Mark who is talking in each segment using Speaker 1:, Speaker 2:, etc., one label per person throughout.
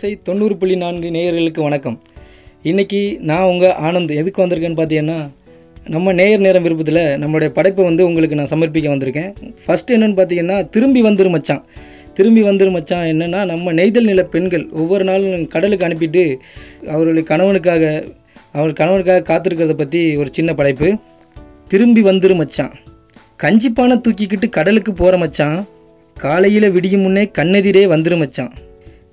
Speaker 1: சை தொண்ணூறு புள்ளி நான்கு நேயர்களுக்கு வணக்கம். இன்றைக்கி நான் உங்கள் ஆனந்த் எதுக்கு வந்திருக்கேன்னு பார்த்தீங்கன்னா நம்ம நேயர் நேரம் விருப்பத்தில் நம்மளுடைய படைப்பை வந்து உங்களுக்கு நான் சமர்ப்பிக்க வந்திருக்கேன். ஃபஸ்ட்டு என்னென்னு பார்த்தீங்கன்னா திரும்பி வந்துரு மச்சான். திரும்பி வந்துரு மச்சான் என்னென்னா நம்ம நெய்தல் நில பெண்கள் ஒவ்வொரு நாளும் கடலுக்கு அனுப்பிட்டு அவர்களுடைய கணவனுக்காக அவர் கணவனுக்காக காத்திருக்கிறத பற்றி ஒரு சின்ன படைப்பு. திரும்பி வந்துரு மச்சான். கஞ்சிப்பானை தூக்கிக்கிட்டு கடலுக்கு போகிற மச்சான். காலையில் விடியும் முன்னே கண்ணெதிரே வந்துரு மச்சான்.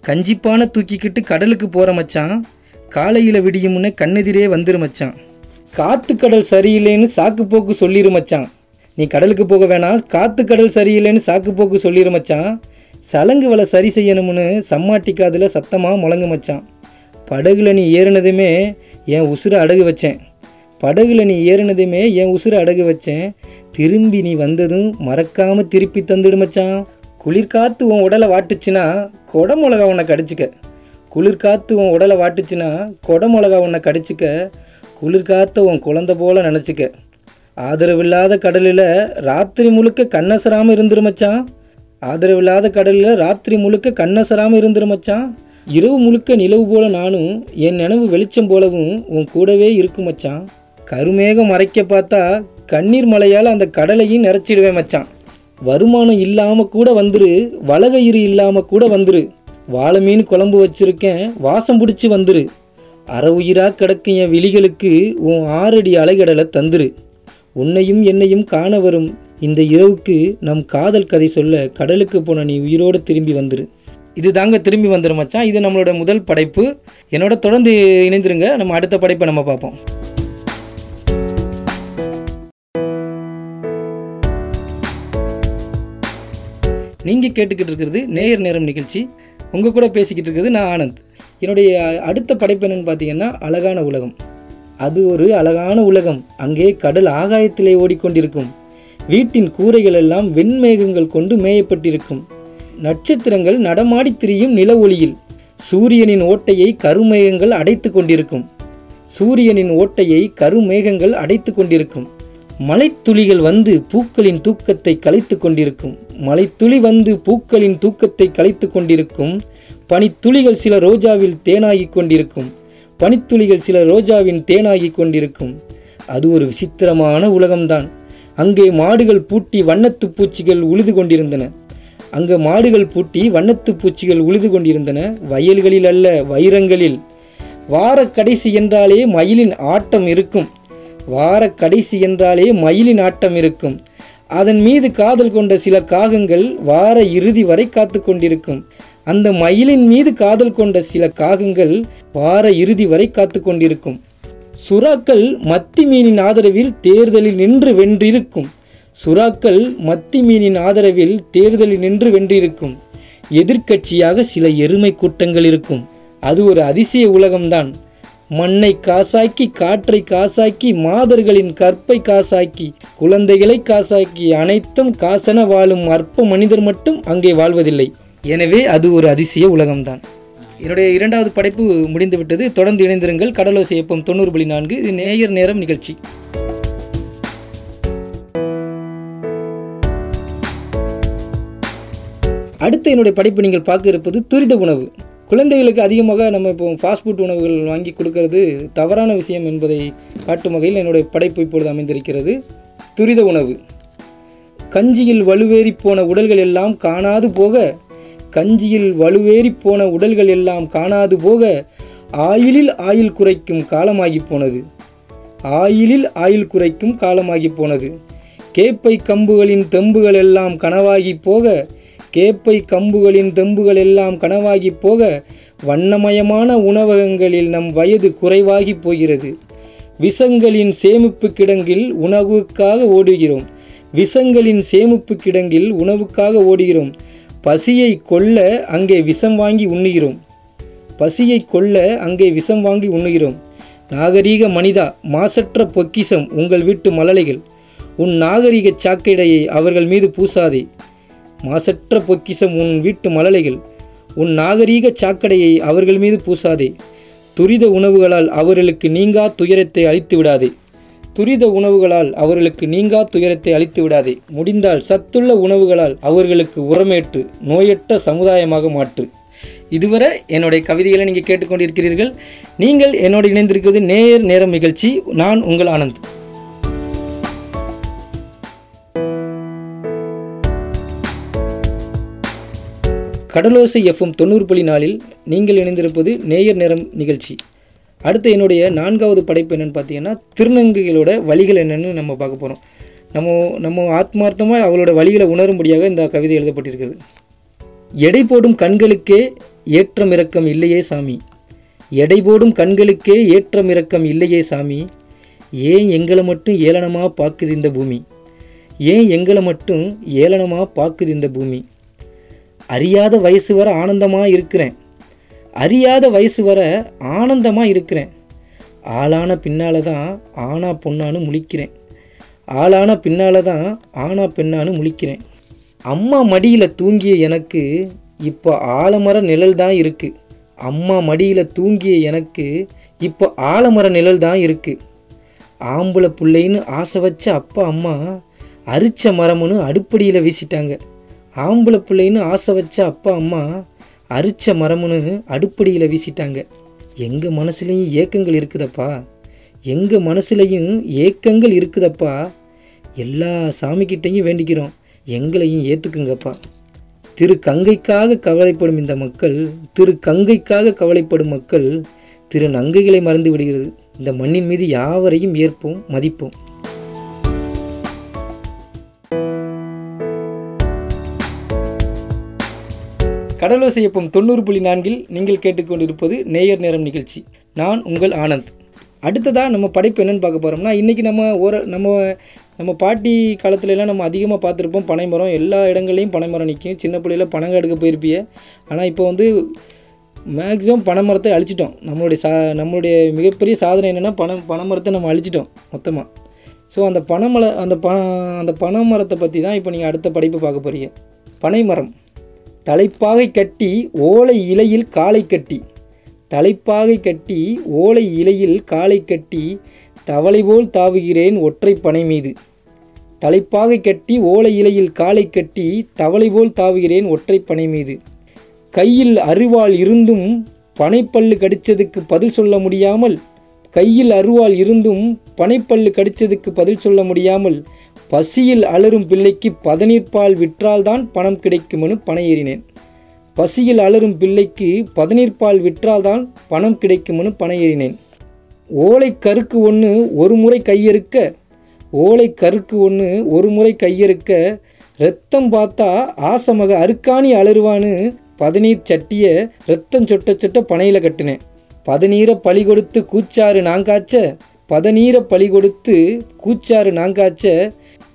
Speaker 1: கஞ்சிப்பானை தூக்கிக்கிட்டு கடலுக்கு போகிற மச்சான். காலையில் விடியும்னு கண்ணெதிரே வந்துரு மச்சான். காத்து கடல் சரியில்லைன்னு சாக்கு போக்கு சொல்லிரு மச்சான். நீ கடலுக்கு போக வேணாம் காத்து கடல் சரியில்லைன்னு சாக்கு போக்கு சொல்லிரு மச்சான். சலங்கு வலை சரி செய்யணும்னு சம்மாட்டிக்காதில் சத்தமாக முழங்கு மச்சான். படகுல நீ ஏறினதுமே என் உசுரை அடகு வச்சேன். படகுல நீ ஏறினதுமே என் உசுரை அடகு வச்சேன். திரும்பி நீ வந்ததும் மறக்காமல் திருப்பி தந்துடு மச்சான். குளிர்காத்து உன் உடலை வாட்டுச்சுன்னா கொடை மிளகா உன்னை கடிச்சிக்க. குளிர்காத்து உன் உடலை வாட்டுச்சுன்னா கொடை மிளகா உன்னை கடிச்சிக்க. குளிர்காத்த உன் குழந்தை போல நினச்சிக்க. ஆதரவில்லாத கடலில் ராத்திரி முழுக்க கண்ணசராமல் இருந்துரு மச்சான். ஆதரவில்லாத கடலில் ராத்திரி முழுக்க கண்ணசராமல் இருந்துரு மச்சான். இரவு முழுக்க நிலவு போல நானும் என் நினைவு வெளிச்சம் போலவும் உன் கூடவே இருக்கும் மச்சான். கருமேகம் மறைக்க பார்த்தா கண்ணீர் மலையால் அந்த கடலையும் நிறச்சிடுவேன் மச்சான். வருமானம் இல்லாமல் கூட வந்துரு வலகயிறு இல்லாமல் கூட வந்துரு. வாழை மீன் குழம்பு வச்சிருக்கேன் வாசம் பிடிச்சி வந்துரு. அற உயிராக கிடக்கும் என் விழிகளுக்கு உன் ஆறடி அலைகடலை தந்துரு. உன்னையும் என்னையும் காண வரும். இந்த இரவுக்கு நம் காதல் கதை சொல்ல கடலுக்கு போன நீ உயிரோடு திரும்பி வந்துரு. இது தாங்க திரும்பி வந்துடும் மச்சான். இது நம்மளோட முதல் படைப்பு. என்னோட தொடர்ந்து இணைந்திருங்க. நம்ம அடுத்த படைப்பை நம்ம பார்ப்போம். நீங்கள் கேட்டுக்கிட்டு இருக்கிறது நேயர் நேரம் நிகழ்ச்சி. உங்கள் கூட பேசிக்கிட்டு இருக்கிறது நான் ஆனந்த். என்னுடைய அடுத்த படைப்பு என்னென்னு பார்த்தீங்கன்னா அழகான உலகம். அது ஒரு அழகான உலகம். அங்கே கடல் ஆகாயத்திலே ஓடிக்கொண்டிருக்கும். வீட்டின் கூரைகள் எல்லாம் வெண்மேகங்கள் கொண்டு மேயப்பட்டிருக்கும். நட்சத்திரங்கள் நடமாடித் திரியும் நில ஒளியில். சூரியனின் ஓட்டையை கருமேகங்கள் அடைத்து கொண்டிருக்கும். சூரியனின் ஓட்டையை கருமேகங்கள் அடைத்து கொண்டிருக்கும். மலைத்துளிகள் வந்து பூக்களின் தூக்கத்தை கலைத்து கொண்டிருக்கும். மலைத்துளி வந்து பூக்களின் தூக்கத்தை கலைத்து கொண்டிருக்கும். பனித்துளிகள் சில ரோஜாவில் தேனாகிக் கொண்டிருக்கும். பனித்துளிகள் சில ரோஜாவின் தேனாகிக் கொண்டிருக்கும். அது ஒரு விசித்திரமான உலகம்தான். அங்கே மாடுகள் பூட்டி வண்ணத்து பூச்சிகள் உழுது கொண்டிருந்தன. அங்கே மாடுகள் பூட்டி வண்ணத்து பூச்சிகள் உழுது கொண்டிருந்தன. வயல்களில் அல்ல வைரங்களில். வார கடைசி என்றாலே மயிலின் ஆட்டம் இருக்கும். வார கடைசி என்றாலே மயிலின் ஆட்டம் இருக்கும். அதன் மீது காதல் கொண்ட சில காகங்கள் வார இறுதி வரை காத்து கொண்டிருக்கும். அந்த மயிலின் மீது காதல் கொண்ட சில காகங்கள் வார இறுதி வரை காத்து கொண்டிருக்கும். சுறாக்கள் மத்தி மீனின் ஆதரவில் தேர்தலில் நின்று வென்றிருக்கும். சுறாக்கள் மத்தி மீனின் ஆதரவில் தேர்தலில் நின்று வென்றிருக்கும். எதிர்க்கட்சியாக சில எருமை கூட்டங்கள் இருக்கும். அது ஒரு அதிசய உலகம்தான். மண்ணை காசாக்கி காற்றை காசாக்கி மாதர்களின் கற்பை காசாக்கி குழந்தைகளை காசாக்கி அனைத்தும் காசென வாழும் அற்ப மனிதர் மட்டும் அங்கே வாழ்வதில்லை. எனவே அது ஒரு அதிசய உலகம்தான். என்னுடைய இரண்டாவது படைப்பு முடிந்துவிட்டது. தொடர்ந்து இணைந்திருங்கள். கடலோசை எப்பம் தொண்ணூறு புள்ளி நான்கு. இது நேயர் நேரம் நிகழ்ச்சி. அடுத்த என்னுடைய படைப்பு நீங்கள் பார்க்க இருப்பது துரித உணவு. குழந்தைகளுக்கு அதிகமாக நம்ம இப்போ ஃபாஸ்ட் ஃபுட் உணவுகள் வாங்கி கொடுக்கறது தவறான விஷயம் என்பதை காட்டும் வகையில் என்னுடைய படைப்பு இப்பொழுது அமைந்திருக்கிறது. துரித உணவு. கஞ்சியில் வலுவேறி போன உடல்கள் எல்லாம் காணாது போக கஞ்சியில் வலுவேறி போன உடல்கள் எல்லாம் காணாது போக ஆயிலில் ஆயில் குறைக்கும் காலமாகி போனது. ஆயிலில் ஆயில் குறைக்கும் காலமாகி போனது. கேப்பை கம்புகளின் தெம்புகள் எல்லாம் கனவாகி போக கேப்பை கம்புகளின் தெம்புகள் எல்லாம் கனவாகி போக வண்ணமயமான உணவகங்களில் நம் வயது குறைவாகி போகிறது. விஷங்களின் சேமிப்பு கிடங்கில் உணவுக்காக ஓடுகிறோம். விஷங்களின் சேமிப்பு கிடங்கில் உணவுக்காக ஓடுகிறோம். பசியை கொல்ல அங்கே விஷம் வாங்கி உண்ணுகிறோம். பசியை கொல்ல அங்கே விஷம் வாங்கி உண்ணுகிறோம். நாகரீக மனிதா மாசற்ற பொக்கிஷம் உங்கள் வீட்டு மலலைகள். உன் நாகரீக சாக்கடையை அவர்கள் மீது பூசாதே. மாசற்ற பொக்கிஷம் உன் வீட்டு மழலைகள் உன் நாகரீக சாக்கடையை அவர்கள் மீது பூசாதே. துரித உணவுகளால் அவர்களுக்கு நீங்கா துயரத்தை அழித்து விடாதே. துரித உணவுகளால் அவர்களுக்கு நீங்கா துயரத்தை அழித்து விடாதே. முடிந்தால் சத்துள்ள உணவுகளால் அவர்களுக்கு உரமேற்று நோயற்ற சமுதாயமாக மாற்று. இதுவரை என்னுடைய கவிதைகளை நீங்கள் கேட்டுக்கொண்டிருக்கிறீர்கள். நீங்கள் என்னோடு இணைந்திருக்கிறது நேர் நேரம் நிகழ்ச்சி. நான் உங்கள் ஆனந்த். கடலோசை எஃப்எம் தொண்ணூறு புள்ளி நாளில் நீங்கள் இணைந்திருப்பது நேயர் நேரம் நிகழ்ச்சி. அடுத்து என்னுடைய நான்காவது படைப்பு என்னென்னு பார்த்தீங்கன்னா திருநங்கைகளோட வழிகள் என்னென்னு நம்ம பார்க்க போகிறோம் நம்ம நம்ம ஆத்மார்த்தமாக அவளோட வழிகளை உணரும்படியாக இந்த கவிதை எழுதப்பட்டிருக்கிறது. எடை போடும் கண்களுக்கே ஏற்றம் இறக்கம் இல்லையே சாமி. எடை போடும் கண்களுக்கே ஏற்றம் இறக்கம் இல்லையே சாமி. ஏன் எங்களை மட்டும் ஏளனமாக பார்க்குது இந்த பூமி? ஏன் எங்களை மட்டும் ஏளனமாக பார்க்குது இந்த பூமி? அறியாத வயசு வர ஆனந்தமாக இருக்கிறேன். அறியாத வயசு வர ஆனந்தமாக இருக்கிறேன். ஆளான பின்னால் தான் ஆனா பொண்ணான்னு முழிக்கிறேன். ஆளான பின்னால் தான் ஆனா பெண்ணான்னு முழிக்கிறேன். அம்மா மடியில் தூங்கிய எனக்கு இப்போ ஆலமர நிழல் தான் இருக்குது அம்மா மடியில் தூங்கிய எனக்கு இப்போ ஆலமர நிழல் தான் இருக்குது ஆம்பளை பிள்ளைன்னு ஆசை வச்ச அப்பா அம்மா அரிச்ச மரம்னு அடுப்படியில் வீசிட்டாங்க. ஆம்பளை பிள்ளைன்னு ஆசை வச்ச அப்பா அம்மா அரிச்ச மரமுன்னு அடுப்படியில் வீசிட்டாங்க. எங்கள் மனசுலேயும் ஏக்கங்கள் இருக்குதப்பா. எங்கள் மனசுலையும் ஏக்கங்கள் இருக்குதப்பா. எல்லா சாமிக்கிட்டையும் வேண்டிக்கிறோம். எங்களையும் ஏற்றுக்குங்கப்பா திரு கங்கைக்காக கவலைப்படும் இந்த மக்கள் திரு கங்கைக்காக கவலைப்படும் மக்கள் திரு நங்கைகளை மறந்து விடுகிறது. இந்த மண்ணின் மீது யாவரையும் ஏற்போம் மதிப்போம். கடலோசை எப்பம் தொண்ணூறு புள்ளி நான்கில் நீங்கள் கேட்டுக்கொண்டிருப்பது நேயர் நேரம் நிகழ்ச்சி. நான் உங்கள் ஆனந்த். அடுத்ததாக நம்ம படைப்பு என்னென்னு பார்க்க போகிறோம்னா இன்றைக்கி நம்ம ஒரு நம்ம நம்ம பாட்டி காலத்துலலாம் நம்ம அதிகமாக பார்த்துருப்போம். பனைமரம் எல்லா இடங்கள்லையும் பனைமரம் நிற்கும் சின்ன பிள்ளையில பனங்க எடுக்க போயிருப்பிய. ஆனால் இப்போ வந்து மேக்ஸிமம் பனைமரத்தை அழிச்சிட்டோம். நம்மளுடைய சா நம்மளுடைய மிகப்பெரிய சாதனை என்னென்னா பனை பனைமரத்தை நம்ம அழிச்சிட்டோம் மொத்தமாக ஸோ அந்த பனைமலை அந்த ப அந்த பனைமரத்தை பற்றி தான் இப்போ நீங்கள் அடுத்த படைப்பு பார்க்க போகிறீங்க பனைமரம். தலைப்பாகை கட்டி ஓலை இலையில் காலை கட்டி. தலைப்பாகை கட்டி ஓலை இலையில் காலை கட்டி தவளை போல் தாவுகிறேன் ஒற்றை பனை மீது. தலைப்பாகை கட்டி ஓலை இலையில் காலை கட்டி தவளை போல் தாவுகிறேன் ஒற்றை பனை மீது. கையில் அருவாள் இருந்தும் பனைப்பல்லு கடித்ததுக்கு பதில் சொல்ல முடியாமல் கையில் அருவாள் இருந்தும் பனைப்பல்லு கடித்ததுக்கு பதில் சொல்ல முடியாமல் பசியில் அலறும் பிள்ளைக்கு பதநீர்பால் விற்றால்தான் பணம் கிடைக்குமெனு பனை ஏறினேன் பசியில் அலறும் பிள்ளைக்கு பதநீர்பால் விற்றால்தான் பணம் கிடைக்கும்னு பணையேறினேன் ஓலை கருக்கு ஒன்று ஒரு முறை கையெறுக்க ஓலை கருக்கு ஒன்று ஒரு முறை கையெறுக்க ரத்தம் பார்த்தா ஆசமக அருக்காணி அலறுவான்னு பதநீர் சட்டிய ரத்தம் சொட்ட சொட்ட பனையில் கட்டினேன். பதநீரை பழி கொடுத்து கூச்சாறு நாங்காச்ச பதநீரை பழி கொடுத்து கூச்சாறு நாங்காச்ச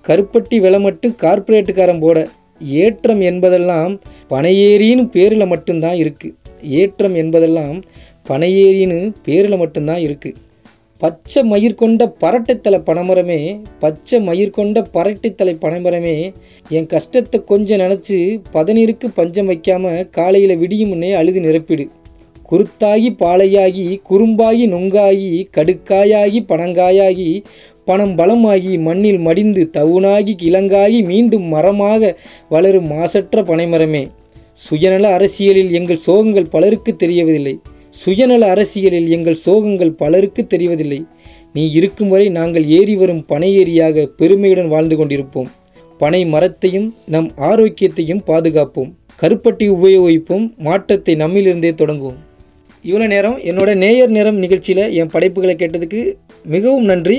Speaker 1: கருப்பட்டி விலை மட்டும் கார்ப்பரேட்டுக்காரன் போட. ஏற்றம் என்பதெல்லாம் பனையேரின்னு பேரில் மட்டும்தான் இருக்குது ஏற்றம் என்பதெல்லாம் பனையேரின்னு பேரில் மட்டும்தான் இருக்குது பச்சை மயிர் கொண்ட பரட்டைத்தலை பனைமரமே பச்சை மயிர் கொண்ட பரட்டைத்தலை பனைமரமே என் கஷ்டத்தை கொஞ்சம் நினச்சி பதநீருக்கு பஞ்சம் வைக்காமல் காலையில் விடியும்னே முன்னே அழுது நிரப்பிடு. குருத்தாகி பாலையாகி குறும்பாகி நொங்காகி கடுக்காயாகி பனங்காயாகி பணம் பலமாகி மண்ணில் மடிந்து தவுனாகி கிழங்காகி மீண்டும் மரமாக வளரும் மாசற்ற பனைமரமே. சுயநல அரசியலில் எங்கள் சோகங்கள் பலருக்கு தெரியவதில்லை. சுயநல அரசியலில் எங்கள் சோகங்கள் பலருக்கு தெரிவதில்லை நீ இருக்கும் வரை நாங்கள் ஏறி வரும் பனை ஏரியாக பெருமையுடன் வாழ்ந்து கொண்டிருப்போம். பனை மரத்தையும் நம் ஆரோக்கியத்தையும் பாதுகாப்போம். கருப்பட்டி உபயோகிப்போம். மாற்றத்தை நம்மிலிருந்தே தொடங்குவோம். இவ்வளோ நேரம் என்னோட நேயர் நேரம் நிகழ்ச்சியில் என் படைப்புகளை கேட்டதுக்கு மிகவும் நன்றி.